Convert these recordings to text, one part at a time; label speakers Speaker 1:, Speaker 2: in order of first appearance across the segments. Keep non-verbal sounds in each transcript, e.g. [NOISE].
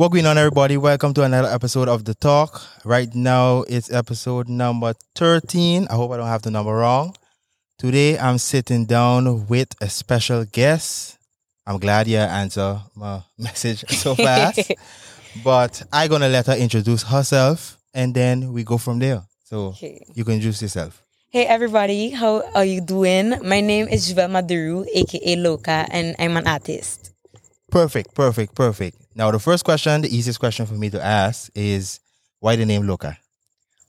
Speaker 1: What going on, everybody? Welcome to another episode of The Talk. Right now, it's episode number 13. I hope I don't have the number wrong. Today, I'm sitting down with a special guest. I'm glad you answered my [LAUGHS] message so fast. [LAUGHS] but i going to let her introduce herself and then we go from there. So
Speaker 2: Okay.
Speaker 1: you can introduce yourself.
Speaker 2: Hey everybody, how are you doing? My name is Juvel Maduru, aka Loca, and I'm an artist.
Speaker 1: Perfect, perfect, perfect. Now, the first question, the easiest question for me to ask is why the name Loca?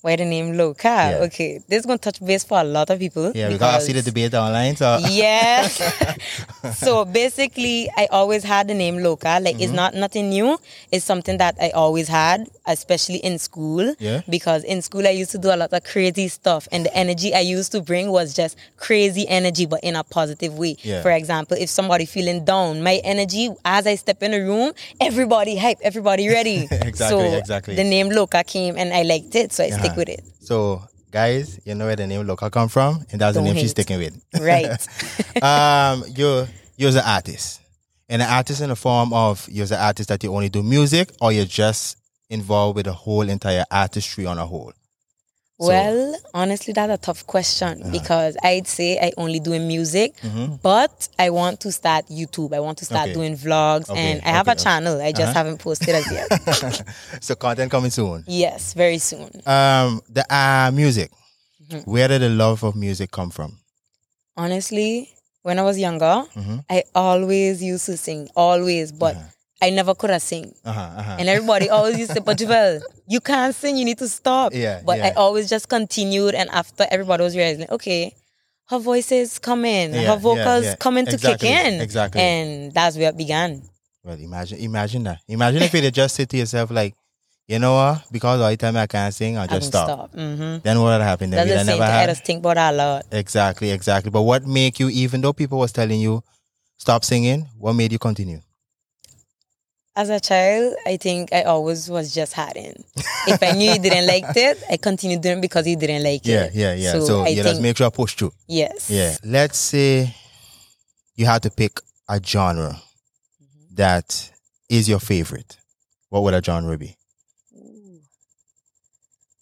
Speaker 2: Why the name Loca?
Speaker 1: Yeah.
Speaker 2: Okay, this is gonna touch base for a lot of people.
Speaker 1: Yeah, because I see the debate online. So
Speaker 2: yes. [LAUGHS] [LAUGHS] so basically, I always had the name Loca. Like
Speaker 1: Mm-hmm.
Speaker 2: it's not nothing new. It's something that I always had, especially in school.
Speaker 1: Yeah.
Speaker 2: Because in school I used to do a lot of crazy stuff, and the energy I used to bring was just crazy energy, but in a positive way.
Speaker 1: Yeah.
Speaker 2: For example, if somebody feeling down, my energy as I step in the room, everybody hype, everybody ready. [LAUGHS]
Speaker 1: Exactly,
Speaker 2: so
Speaker 1: exactly.
Speaker 2: The name Loca came, and I liked it, so I stick with it.
Speaker 1: So, guys, you know where the name Loca come from, and that's the
Speaker 2: Don't
Speaker 1: name she's
Speaker 2: hate.
Speaker 1: sticking with. [LAUGHS]
Speaker 2: Right. [LAUGHS]
Speaker 1: um, you're you're an artist, and an artist in the form of you're an artist that you only do music, or you're just involved with the whole entire artistry on a whole. So-
Speaker 2: Well, honestly, that's a tough question
Speaker 1: Uh-huh.
Speaker 2: because I'd say I only doing music, but I want to start YouTube. I want to start
Speaker 1: Mm-hmm. Okay.
Speaker 2: doing vlogs,
Speaker 1: Okay,
Speaker 2: and I have a channel. I just
Speaker 1: Uh-huh.
Speaker 2: haven't posted as yet. [LAUGHS]
Speaker 1: so content coming soon.
Speaker 2: yes, very soon.
Speaker 1: Um, the uh, music.
Speaker 2: Mm-hmm.
Speaker 1: Where did the love of music come from?
Speaker 2: Honestly, when I was younger,
Speaker 1: Mhm.
Speaker 2: I always used to sing, always, but I never could have sing.
Speaker 1: Uh huh. Uh-huh.
Speaker 2: And everybody always used to say, but Javel, you can't sing, you need to stop.
Speaker 1: Yeah,
Speaker 2: But I always just continued. And after everybody was realizing, okay, her voice is coming,
Speaker 1: Yeah,
Speaker 2: her vocals
Speaker 1: yeah, yeah.
Speaker 2: coming to kick in.
Speaker 1: exactly.
Speaker 2: And that's where it began.
Speaker 1: Well, imagine, imagine that. Imagine if you just say to yourself like, you know what? Because all the time I can't sing, I'll
Speaker 2: I
Speaker 1: just
Speaker 2: can
Speaker 1: stop.
Speaker 2: hmm
Speaker 1: Then what would happen? Then
Speaker 2: That's the
Speaker 1: never
Speaker 2: thing. I
Speaker 1: had.
Speaker 2: just think about that a lot.
Speaker 1: Exactly, exactly. But what make you, even though people was telling you stop singing, what made you continue?
Speaker 2: As a child, I think I always was just hiding. if I knew you didn't like [LAUGHS] it, I continued doing it because you didn't like
Speaker 1: Yeah,
Speaker 2: it.
Speaker 1: yeah, yeah. Yeah.
Speaker 2: So,
Speaker 1: you just
Speaker 2: think-
Speaker 1: make sure I push through.
Speaker 2: yes.
Speaker 1: Yeah. Let's say you had to pick a genre
Speaker 2: Mm-hmm.
Speaker 1: that is your favorite. What would a genre be?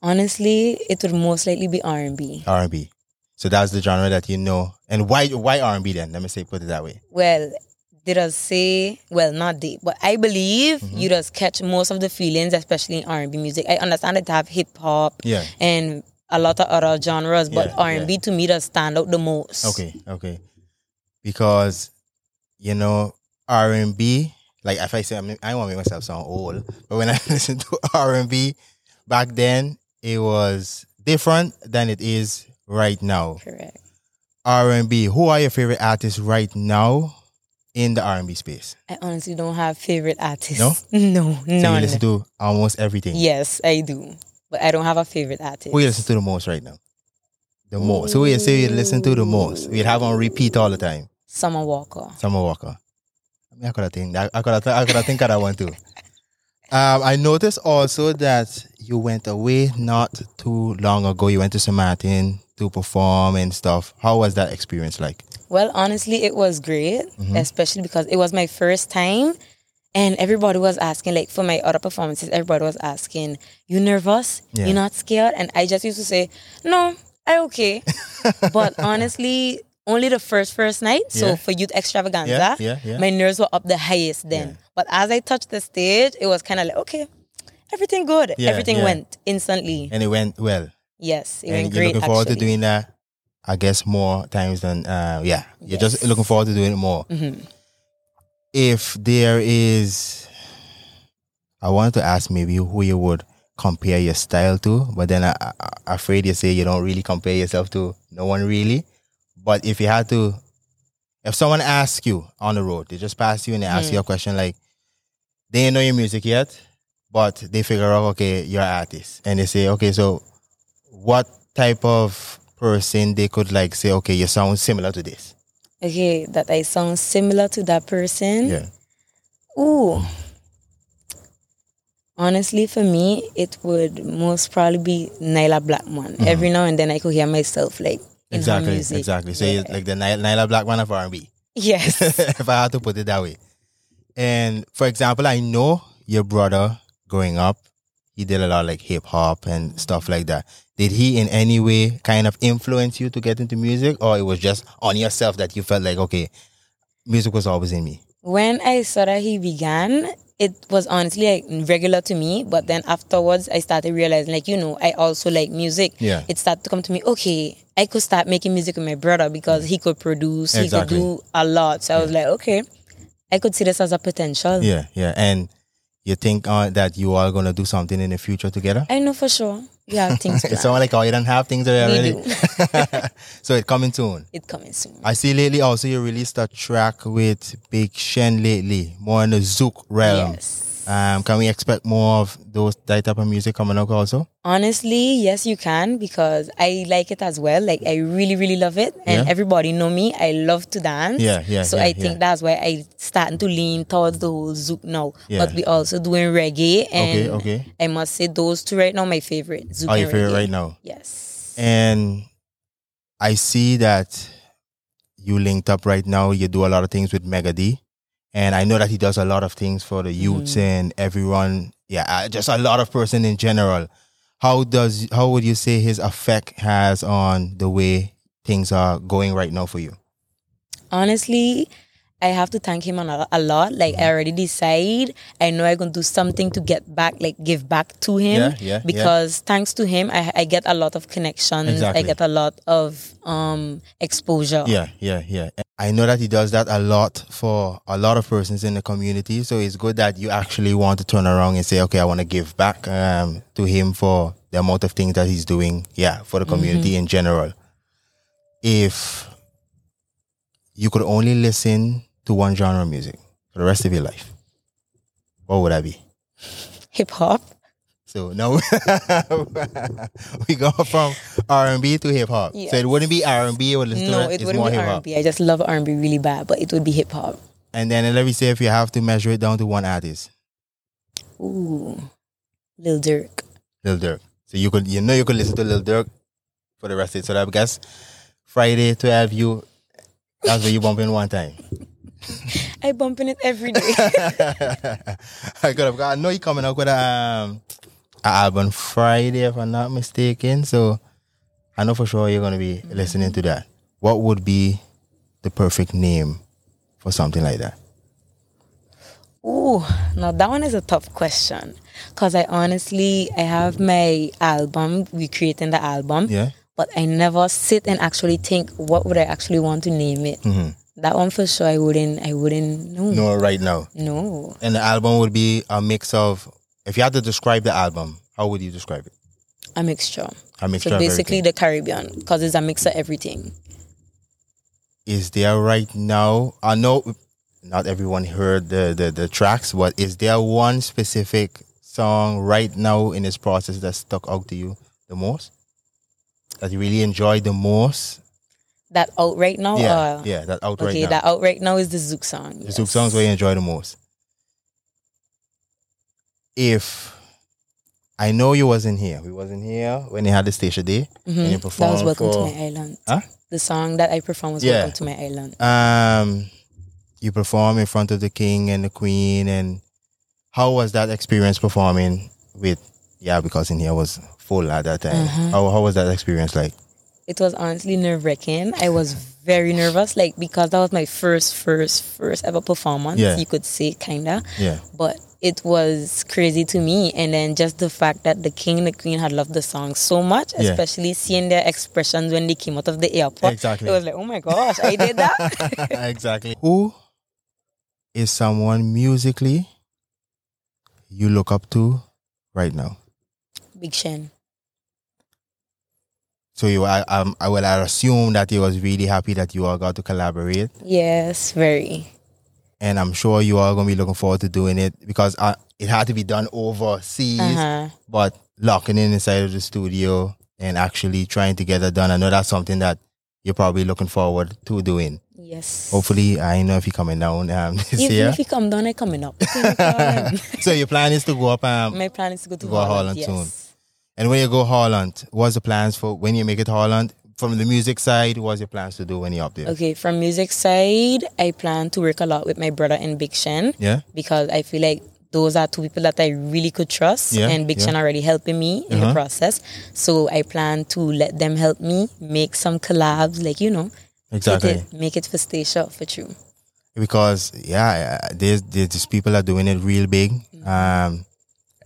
Speaker 2: Honestly, it would most likely be R and B.
Speaker 1: R and B. So that's the genre that you know. And why why R and B then? Let me say put it that way.
Speaker 2: Well, they just say, well, not they, but I believe
Speaker 1: Mm-hmm.
Speaker 2: you just catch most of the feelings, especially in R and B music. I understand it to have hip hop
Speaker 1: Yeah.
Speaker 2: and a lot of other genres, but
Speaker 1: Yeah,
Speaker 2: R and B to me does stand out the most.
Speaker 1: Okay, okay. Because you know R and B, like if I say I, mean, I want to make myself sound old, but when I [LAUGHS] listen to R and B back then, it was different than it is right now.
Speaker 2: Correct.
Speaker 1: R and B. Who are your favorite artists right now in the R and B space?
Speaker 2: I honestly don't have favorite artists.
Speaker 1: No? [LAUGHS]
Speaker 2: No,
Speaker 1: So you listen to almost everything.
Speaker 2: yes, I do. But I don't have a favorite artist.
Speaker 1: Who you listen to the most right now? The most. Who you say you listen to the most? We'd have on repeat all the time.
Speaker 2: Summer Walker.
Speaker 1: Summer Walker. I mean, I could have think. I, I could have. I could have think of that one too. [LAUGHS] Um, I noticed also that you went away not too long ago. You went to St. Martin to perform and stuff. How was that experience like?
Speaker 2: Well, honestly, it was great,
Speaker 1: Mm-hmm.
Speaker 2: especially because it was my first time. And everybody was asking, like for my other performances, everybody was asking, You nervous?
Speaker 1: Yeah.
Speaker 2: You're not scared? And I just used to say, No, I okay. [LAUGHS] but honestly, only the first first night. So
Speaker 1: Yeah.
Speaker 2: for youth extravaganza,
Speaker 1: Yeah, yeah,
Speaker 2: my nerves were up the highest then. But as I touched the stage, it was kind of like, okay, everything good. Everything went instantly.
Speaker 1: And it went well.
Speaker 2: Yes, it
Speaker 1: and
Speaker 2: went great.
Speaker 1: looking forward
Speaker 2: actually.
Speaker 1: to doing that. I guess more times than uh, yeah. You're just looking forward to doing it more.
Speaker 2: Mhm.
Speaker 1: If there is, I wanted to ask maybe who you would compare your style to, but then I, I, I'm afraid you say you don't really compare yourself to no one really. But if you had to, if someone asks you on the road, they just pass you and they ask you a question like, they ain't know your music yet, but they figure out okay, you're an artist, and they say okay, so what type of person they could like say okay, you sound similar to this.
Speaker 2: Okay, that I sound similar to that person.
Speaker 1: Yeah.
Speaker 2: Ooh. Honestly, for me, it would most probably be Nailah Blackman. Every now and then, I could hear myself like
Speaker 1: Mm-hmm. Exactly,
Speaker 2: music.
Speaker 1: exactly. So
Speaker 2: Yeah.
Speaker 1: like the Ny- Nailah Blackman of R&B.
Speaker 2: yes, [LAUGHS]
Speaker 1: if I had to put it that way. And for example, I know your brother growing up, he did a lot of like hip hop and stuff like that. Did he in any way kind of influence you to get into music, or it was just on yourself that you felt like, okay, music was always in me?
Speaker 2: When I saw that he began, it was honestly like regular to me. But then afterwards, I started realizing, like, you know, I also like music.
Speaker 1: Yeah.
Speaker 2: It started to come to me, okay, I could start making music with my brother because he could produce,
Speaker 1: Exactly.
Speaker 2: he could do a lot. So I was like, okay, I could see this as a potential.
Speaker 1: Yeah, yeah. And you think uh, that you are gonna do something in the future together?
Speaker 2: I know for sure. You [LAUGHS] have things
Speaker 1: It
Speaker 2: planned.
Speaker 1: sounds like oh, you don't have things
Speaker 2: We
Speaker 1: already.
Speaker 2: do. [LAUGHS]
Speaker 1: so it coming soon.
Speaker 2: It coming soon.
Speaker 1: I see lately also you released a track with Big Shen lately, more in the Zouk realm.
Speaker 2: Yes.
Speaker 1: Um, can we expect more of those that type of music coming up also?
Speaker 2: Honestly, yes, you can because I like it as well. Like I really, really love it, and
Speaker 1: Yeah.
Speaker 2: everybody know me. I love to dance.
Speaker 1: Yeah, yeah,
Speaker 2: So
Speaker 1: yeah,
Speaker 2: I think
Speaker 1: yeah.
Speaker 2: that's why I starting to lean towards the whole zouk now. But we also doing reggae, and
Speaker 1: Okay, okay.
Speaker 2: I must say those two right now my favorite. Zouk
Speaker 1: Are you favorite
Speaker 2: reggae.
Speaker 1: right now?
Speaker 2: Yes.
Speaker 1: And I see that you linked up right now. You do a lot of things with Mega D. And I know that he does a lot of things for the youths and everyone. Yeah, uh, just a lot of person in general. How does how would you say his effect has on the way things are going right now for you?
Speaker 2: Honestly, I have to thank him a lot. A lot. Like
Speaker 1: Mm-hmm.
Speaker 2: I already decide. I know I'm gonna do something to get back, like give back to him.
Speaker 1: Yeah, yeah, yeah.
Speaker 2: Because thanks to him, I, I get a lot of connections.
Speaker 1: Exactly.
Speaker 2: I get a lot of um exposure.
Speaker 1: Yeah, yeah, yeah. I know that he does that a lot for a lot of persons in the community. So it's good that you actually want to turn around and say, okay, I want to give back um, to him for the amount of things that he's doing. Yeah, for the community in general. If you could only listen to one genre of music for the rest of your life, what would that be?
Speaker 2: Hip hop.
Speaker 1: So no, [LAUGHS] we go from R and B to hip hop. So it wouldn't be R and B. It would listen
Speaker 2: No,
Speaker 1: it.
Speaker 2: wouldn't
Speaker 1: more
Speaker 2: be
Speaker 1: hip
Speaker 2: R
Speaker 1: hop.
Speaker 2: and B. I just love R and B really bad, but it would be hip hop.
Speaker 1: And then let me say if you have to measure it down to one artist,
Speaker 2: Ooh, Lil Durk.
Speaker 1: Lil Durk. So you could you know you could listen to Lil Durk for the rest of it. So I guess Friday to have you that's where you bump in one time. [LAUGHS]
Speaker 2: I bump in it every day. [LAUGHS]
Speaker 1: I could have got I know you coming up with a um a album Friday if I'm not mistaken. So I know for sure you're gonna be listening to that. What would be the perfect name for something like that?
Speaker 2: Ooh, now that one is a tough question. Cause I honestly I have my album, we creating the album.
Speaker 1: Yeah?
Speaker 2: But I never sit and actually think what would I actually want to name it.
Speaker 1: Mhm.
Speaker 2: That one for sure I wouldn't I wouldn't know.
Speaker 1: No, right now.
Speaker 2: No.
Speaker 1: And the album would be a mix of if you had to describe the album, how would you describe it?
Speaker 2: A mixture.
Speaker 1: A mixture
Speaker 2: So basically the Caribbean. Because it's a mix of everything.
Speaker 1: Is there right now I know not everyone heard the, the, the tracks, but is there one specific song right now in this process that stuck out to you the most? That you really enjoyed the most?
Speaker 2: That out right now?
Speaker 1: yeah,
Speaker 2: uh,
Speaker 1: yeah, that out
Speaker 2: Okay,
Speaker 1: right now.
Speaker 2: that out right now is the Zouk song.
Speaker 1: the Zouk songs where you enjoy the most. If I know you wasn't here, we wasn't here when they had the Statia Day and you
Speaker 2: Mhm. That was Welcome
Speaker 1: for
Speaker 2: to My Island.
Speaker 1: Huh?
Speaker 2: The song that I performed was
Speaker 1: Yeah.
Speaker 2: Welcome to My Island.
Speaker 1: um you perform in front of the king and the queen and how was that experience performing with yeah because in here was full at that time
Speaker 2: Mhm.
Speaker 1: how, how was that experience like
Speaker 2: It was honestly nerve wracking. I was very nervous, like because that was my first, first, first ever performance.
Speaker 1: Yeah.
Speaker 2: You could say kinda,
Speaker 1: yeah
Speaker 2: but it was crazy to me. And then just the fact that the king and the queen had loved the song so much,
Speaker 1: Yeah.
Speaker 2: especially seeing their expressions when they came out of the airport.
Speaker 1: Exactly.
Speaker 2: It was like, oh my gosh, I did that. [LAUGHS] [LAUGHS]
Speaker 1: exactly who is someone musically you look up to right now
Speaker 2: Big Shen.
Speaker 1: so you I, um, I will assume that you was really happy that you all got to collaborate
Speaker 2: Yes, very.
Speaker 1: And I'm sure you are gonna be looking forward to doing it because uh, it had to be done overseas
Speaker 2: Uh-huh.
Speaker 1: but locking in inside of the studio and actually trying to get it done. I know that's something that you're probably looking forward to doing.
Speaker 2: Yes.
Speaker 1: Hopefully, I know if you're coming down um, [LAUGHS] this
Speaker 2: Even
Speaker 1: year.
Speaker 2: if you come down, I'm coming up. Okay, no problem.
Speaker 1: so your plan is to go up um,
Speaker 2: My plan is to go to
Speaker 1: Go
Speaker 2: Holland.
Speaker 1: Holland
Speaker 2: yes.
Speaker 1: soon. and when you go Holland, what's the plans for when you make it Holland? From the music side, what's your plans to do when you're up there?
Speaker 2: Okay, from music side, I plan to work a lot with my brother in Big Shen
Speaker 1: Yeah,
Speaker 2: because I feel like those are two people that I really could trust,
Speaker 1: Yeah,
Speaker 2: and Big
Speaker 1: yeah.
Speaker 2: Sean already helping me in
Speaker 1: Uh-huh.
Speaker 2: the process. So I plan to let them help me make some collabs, like you know,
Speaker 1: Exactly.
Speaker 2: Make it, make it for stay sharp for true.
Speaker 1: because yeah, there's there's people are doing it real big. Um,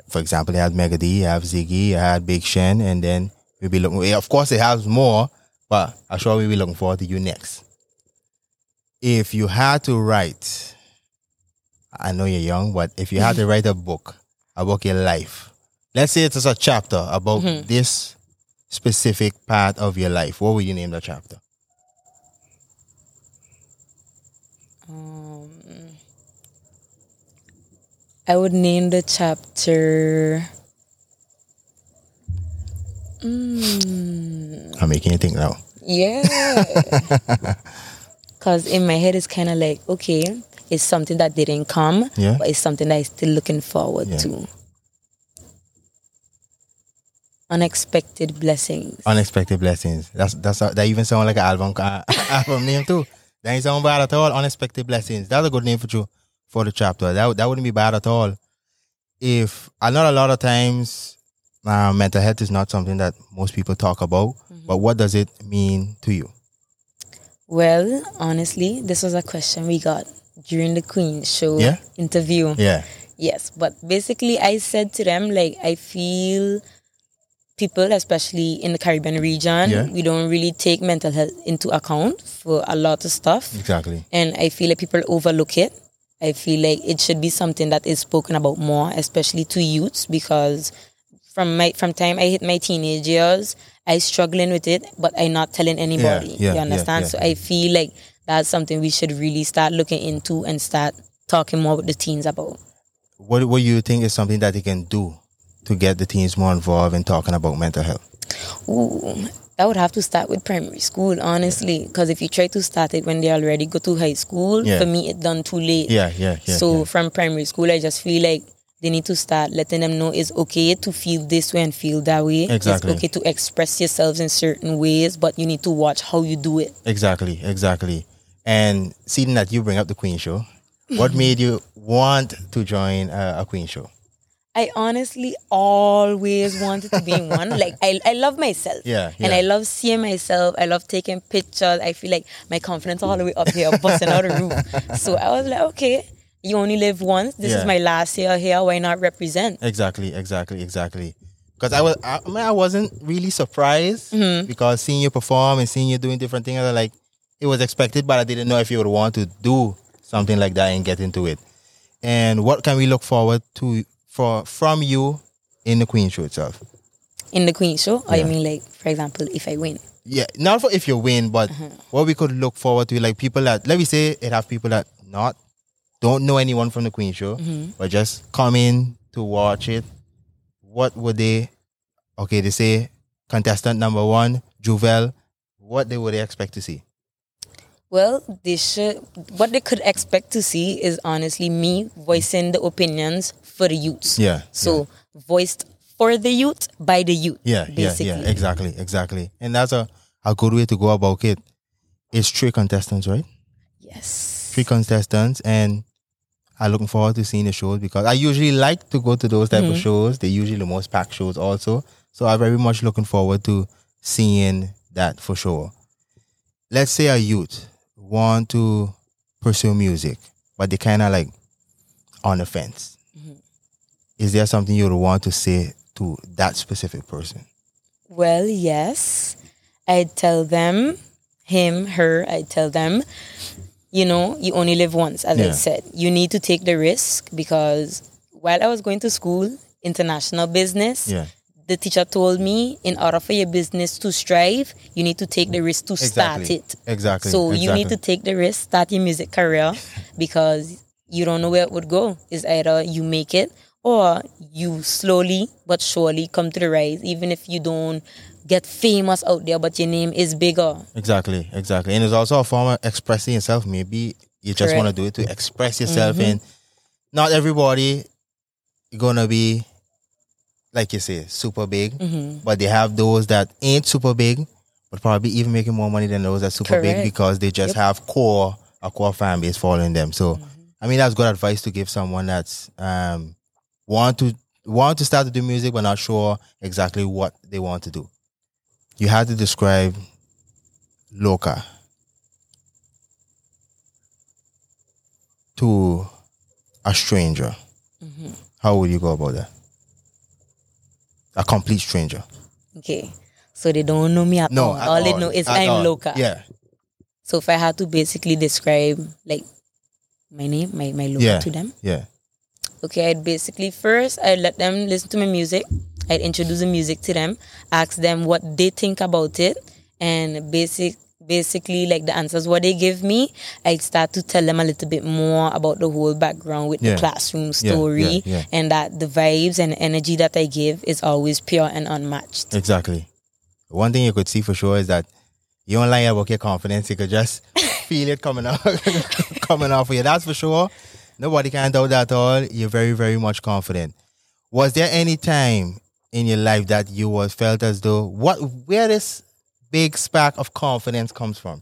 Speaker 1: for example, they had Mega D, you have Ziggy, you had Big Shen, and then we'll be looking. Of course, it has more, but I'm sure we'll be looking forward to you next. If you had to write, I know you're young, but if you had to write a book about your life, let's say it's a chapter about this specific part of your life, what would you name the chapter?
Speaker 2: Um, I would name the chapter. Mm,
Speaker 1: I'm making you think now.
Speaker 2: Yeah. [LAUGHS] Because in my head, it's kind of like, okay, it's something that didn't come,
Speaker 1: Yeah.
Speaker 2: but it's something that I'm still looking forward
Speaker 1: Yeah.
Speaker 2: to. Unexpected blessings.
Speaker 1: Unexpected blessings. That's that's that even sound like an album [LAUGHS] album name too. That ain't sound bad at all. Unexpected blessings. That's a good name for you for the chapter. That that wouldn't be bad at all. If I know a lot of times, uh, mental health is not something that most people talk about. But what does it mean to you?
Speaker 2: Well, honestly, this was a question we got during the Queen show
Speaker 1: Yeah?
Speaker 2: interview.
Speaker 1: Yeah.
Speaker 2: Yes, but basically, I said to them, like, I feel people, especially in the Caribbean region,
Speaker 1: Yeah.
Speaker 2: we don't really take mental health into account for a lot of stuff.
Speaker 1: Exactly.
Speaker 2: And I feel like people overlook it. I feel like it should be something that is spoken about more, especially to youths, because from my from time I hit my teenage years, I struggling with it, but I not telling anybody.
Speaker 1: yeah,
Speaker 2: you understand?
Speaker 1: yeah.
Speaker 2: So I feel like that's something we should really start looking into and start talking more with the teens about.
Speaker 1: What what you think is something that they can do to get the teens more involved in talking about mental health?
Speaker 2: Ooh, that would have to start with primary school, honestly. Because if you try to start it when they already go to high school,
Speaker 1: Yeah.
Speaker 2: for me, it done too late.
Speaker 1: Yeah, yeah, yeah.
Speaker 2: so
Speaker 1: yeah.
Speaker 2: from primary school, I just feel like they need to start letting them know it's okay to feel this way and feel that way.
Speaker 1: Exactly.
Speaker 2: It's okay to express yourselves in certain ways, but you need to watch how you do it.
Speaker 1: Exactly, exactly. And seeing that you bring up the Queen Show, what [LAUGHS] made you want to join a, a Queen Show?
Speaker 2: I honestly always wanted to be in one. [LAUGHS] Like I, I love myself.
Speaker 1: Yeah,
Speaker 2: And. I love seeing myself. I love taking pictures. I feel like my confidence all the way up here, busting out the roof. [LAUGHS] So I was like, okay, you only live once. This
Speaker 1: Yeah.
Speaker 2: is my last year here. Why not represent?
Speaker 1: Exactly, exactly, exactly. Because I was, I, I mean, I wasn't really surprised mm-hmm. because seeing you perform and seeing you doing different things, like, it was expected, but I didn't know if you would want to do something like that and get into it. And what can we look forward to for from you in the Queen Show itself?
Speaker 2: In the Queen Show, or you mean like, for example, if I win?
Speaker 1: yeah, not for if you win, but mm-hmm. what we could look forward to, like people that let me say it have people that not don't know anyone from the Queen Show, mm-hmm. but just come in to watch it. What would they? Okay, they say contestant number one, Juvel. What they would they expect to see?
Speaker 2: Well, they should. What they could expect to see is honestly me voicing the opinions for the youths.
Speaker 1: Yeah,
Speaker 2: So voiced for the youth by the youth.
Speaker 1: Yeah,
Speaker 2: basically.
Speaker 1: yeah, yeah, exactly, exactly. And that's a a good way to go about it. It's three contestants, right?
Speaker 2: Yes.
Speaker 1: three contestants and I'm looking forward to seeing the shows because I usually like to go to those type of mm-hmm. shows. They're usually the most packed shows also. So I'm very much looking forward to seeing that for sure. Let's say a youth want to pursue music, but they kind of like on the fence. Mm-hmm. Is there something you would want to say to that specific person?
Speaker 2: Well, yes. I'd tell them, him, her, I'd tell them, you know, you only live once, as I said. You need to take the risk because while I was going to school, international business,
Speaker 1: Yeah.
Speaker 2: the teacher told me in order for your business to strive, you need to take the risk to start it.
Speaker 1: Exactly.
Speaker 2: So you need to take the risk, start your music career [LAUGHS] because you don't know where it would go. It's either you make it or you slowly but surely come to the rise, even if you don't get famous out there, but your name is bigger.
Speaker 1: Exactly, exactly. And it's also a form of expressing yourself. Maybe you just want to do it to express yourself. Mm-hmm. And not everybody gonna be, like you say, super big. Mm-hmm. But they have those that ain't super big, but probably even making more money than those that super big because they just have core, a core fan base following them. So mm-hmm. I mean, that's good advice to give someone that's um want to want to start to do music but not sure exactly what they want to do. You had to describe Loca to a stranger.
Speaker 2: Mm-hmm.
Speaker 1: How would you go about that? A complete stranger.
Speaker 2: Okay. So they don't know me at
Speaker 1: No,
Speaker 2: all.
Speaker 1: at
Speaker 2: all they know is
Speaker 1: at
Speaker 2: I'm
Speaker 1: all.
Speaker 2: Loca.
Speaker 1: Yeah,
Speaker 2: So if I had to basically describe like my name, my, my logo
Speaker 1: Yeah.
Speaker 2: to them,
Speaker 1: yeah,
Speaker 2: okay, I'd basically first I'd let them listen to my music. I'd introduce the music to them, ask them what they think about it, and basic basically like the answers what they give me, I'd start to tell them a little bit more about the whole background with
Speaker 1: Yeah.
Speaker 2: the classroom story
Speaker 1: yeah, yeah.
Speaker 2: and that the vibes and energy that I give is always pure and unmatched.
Speaker 1: exactly. One thing you could see for sure is that you don't lie about your confidence. You could just [LAUGHS] feel it coming out, [LAUGHS] coming off of you. That's for sure. Nobody can doubt that at all. You're very, very much confident. Was there any time in your life that you was felt as though what where this big spark of confidence comes from?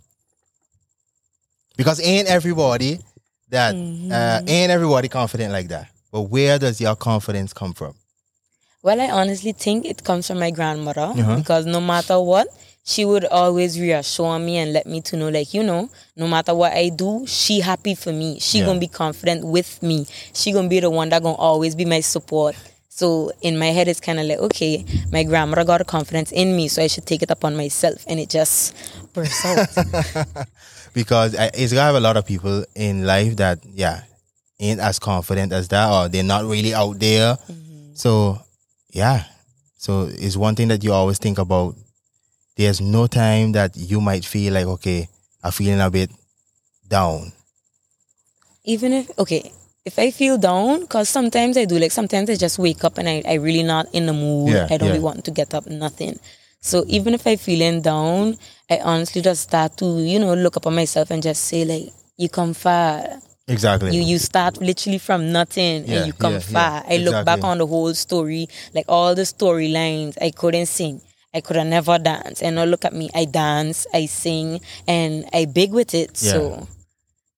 Speaker 1: Because ain't everybody that uh, ain't everybody confident like that. But where does your confidence come from?
Speaker 2: Well, I honestly think it comes from my grandmother
Speaker 1: Uh-huh.
Speaker 2: because no matter what, she would always reassure me and let me to know, like, you know, no matter what I do, she happy for me. She
Speaker 1: Yeah.
Speaker 2: gonna be confident with me. She gonna be the one that gonna always be my support. So in my head, it's kind of like, okay, my grandmother got confidence in me, so I should take it upon myself, and it just bursts out. [LAUGHS]
Speaker 1: because it's gonna have a lot of people in life that yeah ain't as confident as that or they're not really out there mm-hmm. so yeah so it's one thing that you always think about there's no time that you might feel like okay i'm feeling a bit down.
Speaker 2: Even if okay if i feel down because sometimes i do like sometimes i just wake up and i, I really not in the mood.
Speaker 1: Yeah,
Speaker 2: i don't
Speaker 1: yeah.
Speaker 2: be wanting to get up nothing. So even if i feeling down i honestly just start to you know look up on myself and just say like you come far.
Speaker 1: Exactly.
Speaker 2: You you start literally from nothing
Speaker 1: Yeah,
Speaker 2: and you come far. I look back on the whole story like all the storylines i couldn't sing I could have never danced. And now look at me. I dance, I sing, and I big with it. So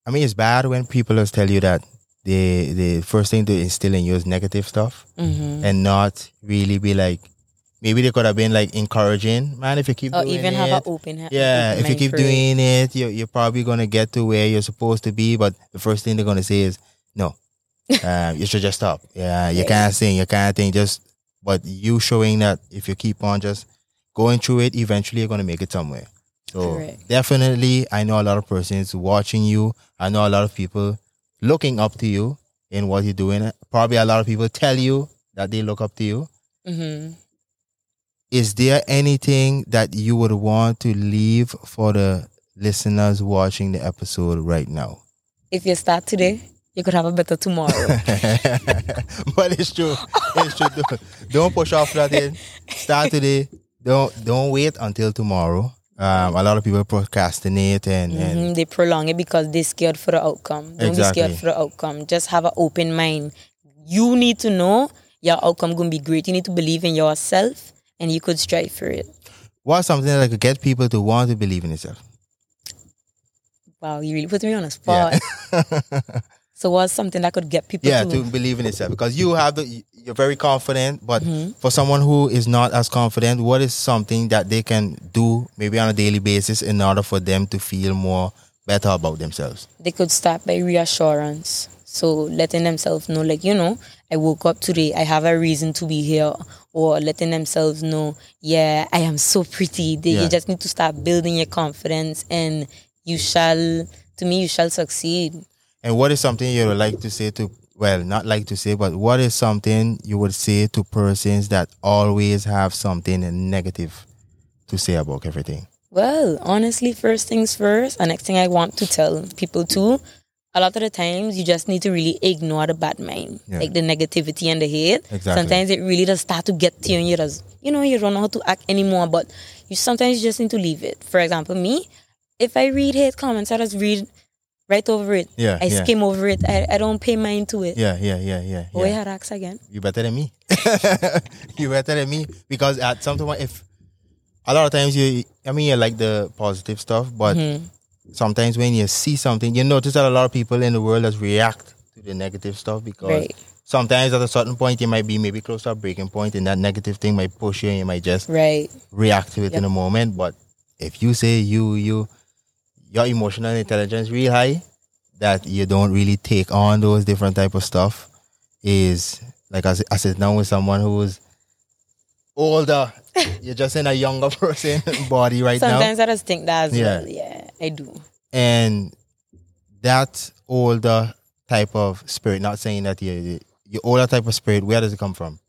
Speaker 1: i mean it's bad when people just tell you that the the first thing to instill in you is negative stuff
Speaker 2: mhm.
Speaker 1: and not really be like maybe they could have been like encouraging man if you keep
Speaker 2: or
Speaker 1: doing
Speaker 2: even
Speaker 1: it
Speaker 2: have an open ha-
Speaker 1: Yeah,
Speaker 2: open
Speaker 1: if you keep doing it, you're, you're probably gonna get to where you're supposed to be. But the first thing they're gonna say is, "No, [LAUGHS] um, you should just stop." Yeah, you
Speaker 2: Yeah.
Speaker 1: can't sing, you can't think. Just, but you showing that if you keep on just going through it, eventually you're gonna make it somewhere. So
Speaker 2: Correct.
Speaker 1: definitely, I know a lot of persons watching you. I know a lot of people looking up to you in what you're doing. Probably a lot of people tell you that they look up to you.
Speaker 2: Mhm.
Speaker 1: is there anything that you would want to leave for the listeners watching the episode right now?
Speaker 2: If you start today, you could have a better tomorrow. [LAUGHS]
Speaker 1: but it's true. It's true. [LAUGHS] Don't, push off nothing. Start today. Don't don't wait until tomorrow. Um, a lot of people procrastinate and, and
Speaker 2: Mhm, They prolong it because they're scared for the outcome. Don't
Speaker 1: Exactly.
Speaker 2: be scared for the outcome. Just have an open mind. You need to know your outcome gonna be great. You need to believe in yourself, and you could strive for it.
Speaker 1: what's something that could get people to want to believe in themselves?
Speaker 2: Wow, you really put me on a spot. [LAUGHS] So what's something that could get people
Speaker 1: yeah,
Speaker 2: to,
Speaker 1: to believe in itself because you have the you're very confident, but
Speaker 2: Mm-hmm.
Speaker 1: for someone who is not as confident, what is something that they can do maybe on a daily basis in order for them to feel more better about themselves?
Speaker 2: they could start by reassurance. So letting themselves know, like, you know, I woke up today, I have a reason to be here. Or letting themselves know, yeah, I am so pretty. They,
Speaker 1: Yeah.
Speaker 2: You just need to start building your confidence and you shall, to me, you shall succeed.
Speaker 1: And what is something you would like to say to well, not like to say, but what is something you would say to persons that always have something negative to say about everything?
Speaker 2: Well, honestly, first things first, the next thing I want to tell people too, a lot of the times you just need to really ignore the bad mind,
Speaker 1: Yeah.
Speaker 2: like the negativity and the hate.
Speaker 1: Exactly.
Speaker 2: Sometimes it really does start to get to you and you just, you know, you don't know how to act anymore, but you sometimes you just need to leave it. For example, me, if I read hate comments, I just read right over it.
Speaker 1: Yeah,
Speaker 2: I
Speaker 1: yeah.
Speaker 2: skim over it. I, I don't pay mind to it.
Speaker 1: Yeah, yeah, yeah, yeah.
Speaker 2: Oh,
Speaker 1: yeah.
Speaker 2: ask again.
Speaker 1: you better than me. [LAUGHS] you better than me because at some point, if a lot of times you, I mean, you like the positive stuff, but
Speaker 2: Mm-hmm.
Speaker 1: sometimes when you see something, you notice that a lot of people in the world just react to the negative stuff because
Speaker 2: Right.
Speaker 1: sometimes at a certain point you might be maybe close to a breaking point and that negative thing might push you and you might just
Speaker 2: Right.
Speaker 1: react to it
Speaker 2: Yep.
Speaker 1: in a moment. But if you say you you your emotional intelligence real high, that you don't really take on those different type of stuff is like I, sit- I sit down with someone who's older. [LAUGHS] You're just in a younger person [LAUGHS] body right now.
Speaker 2: Sometimes I just think that as
Speaker 1: Yeah.
Speaker 2: well. Yeah, I do.
Speaker 1: and that older type of spirit, not saying that you your older type of spirit, where does it come from?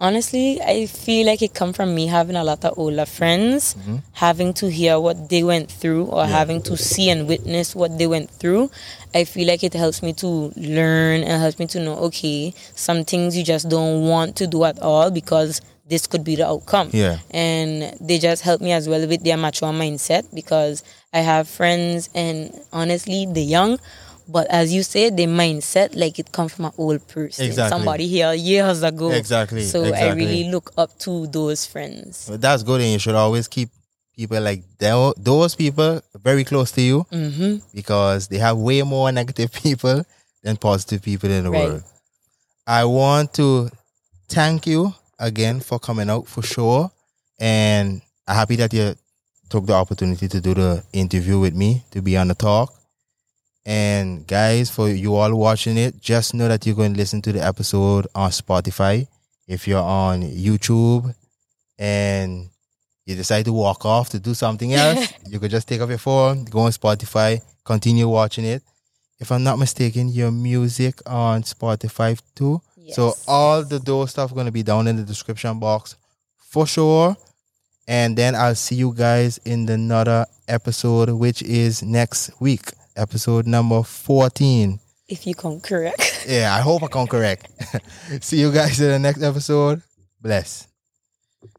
Speaker 2: Honestly, I feel like it come from me having a lot of older friends,
Speaker 1: Mhm.
Speaker 2: having to hear what they went through or having to see and witness what they went through. I feel like it helps me to learn and helps me to know, okay, some things you just don't want to do at all because this could be the outcome.
Speaker 1: Yeah.
Speaker 2: And they just help me as well with their mature mindset because I have friends and honestly, they're young. But as you said, the mindset like it come from an old person,
Speaker 1: Exactly.
Speaker 2: somebody here years ago.
Speaker 1: Exactly,
Speaker 2: So I really look up to those friends.
Speaker 1: But that's good, and you should always keep people like those people very close to you
Speaker 2: hmm
Speaker 1: because they have way more negative [LAUGHS] people than positive people in the
Speaker 2: Right.
Speaker 1: world. I want to thank you again for coming out for sure, and I'm happy that you took the opportunity to do the interview with me to be on the talk. And guys, for you all watching it, just know that you're going to listen to the episode on Spotify. If you're on YouTube and you decide to walk off to do something [LAUGHS] else, you could just take up your phone, go on Spotify, continue watching it. If I'm not mistaken, your music on Spotify too. So all the those stuff gonna be down in the description box for sure. And then I'll see you guys in the another episode, which is next week, episode number 14.
Speaker 2: If you come correct.
Speaker 1: Yeah, I hope I come correct. [LAUGHS] see you guys in the next episode. Bless.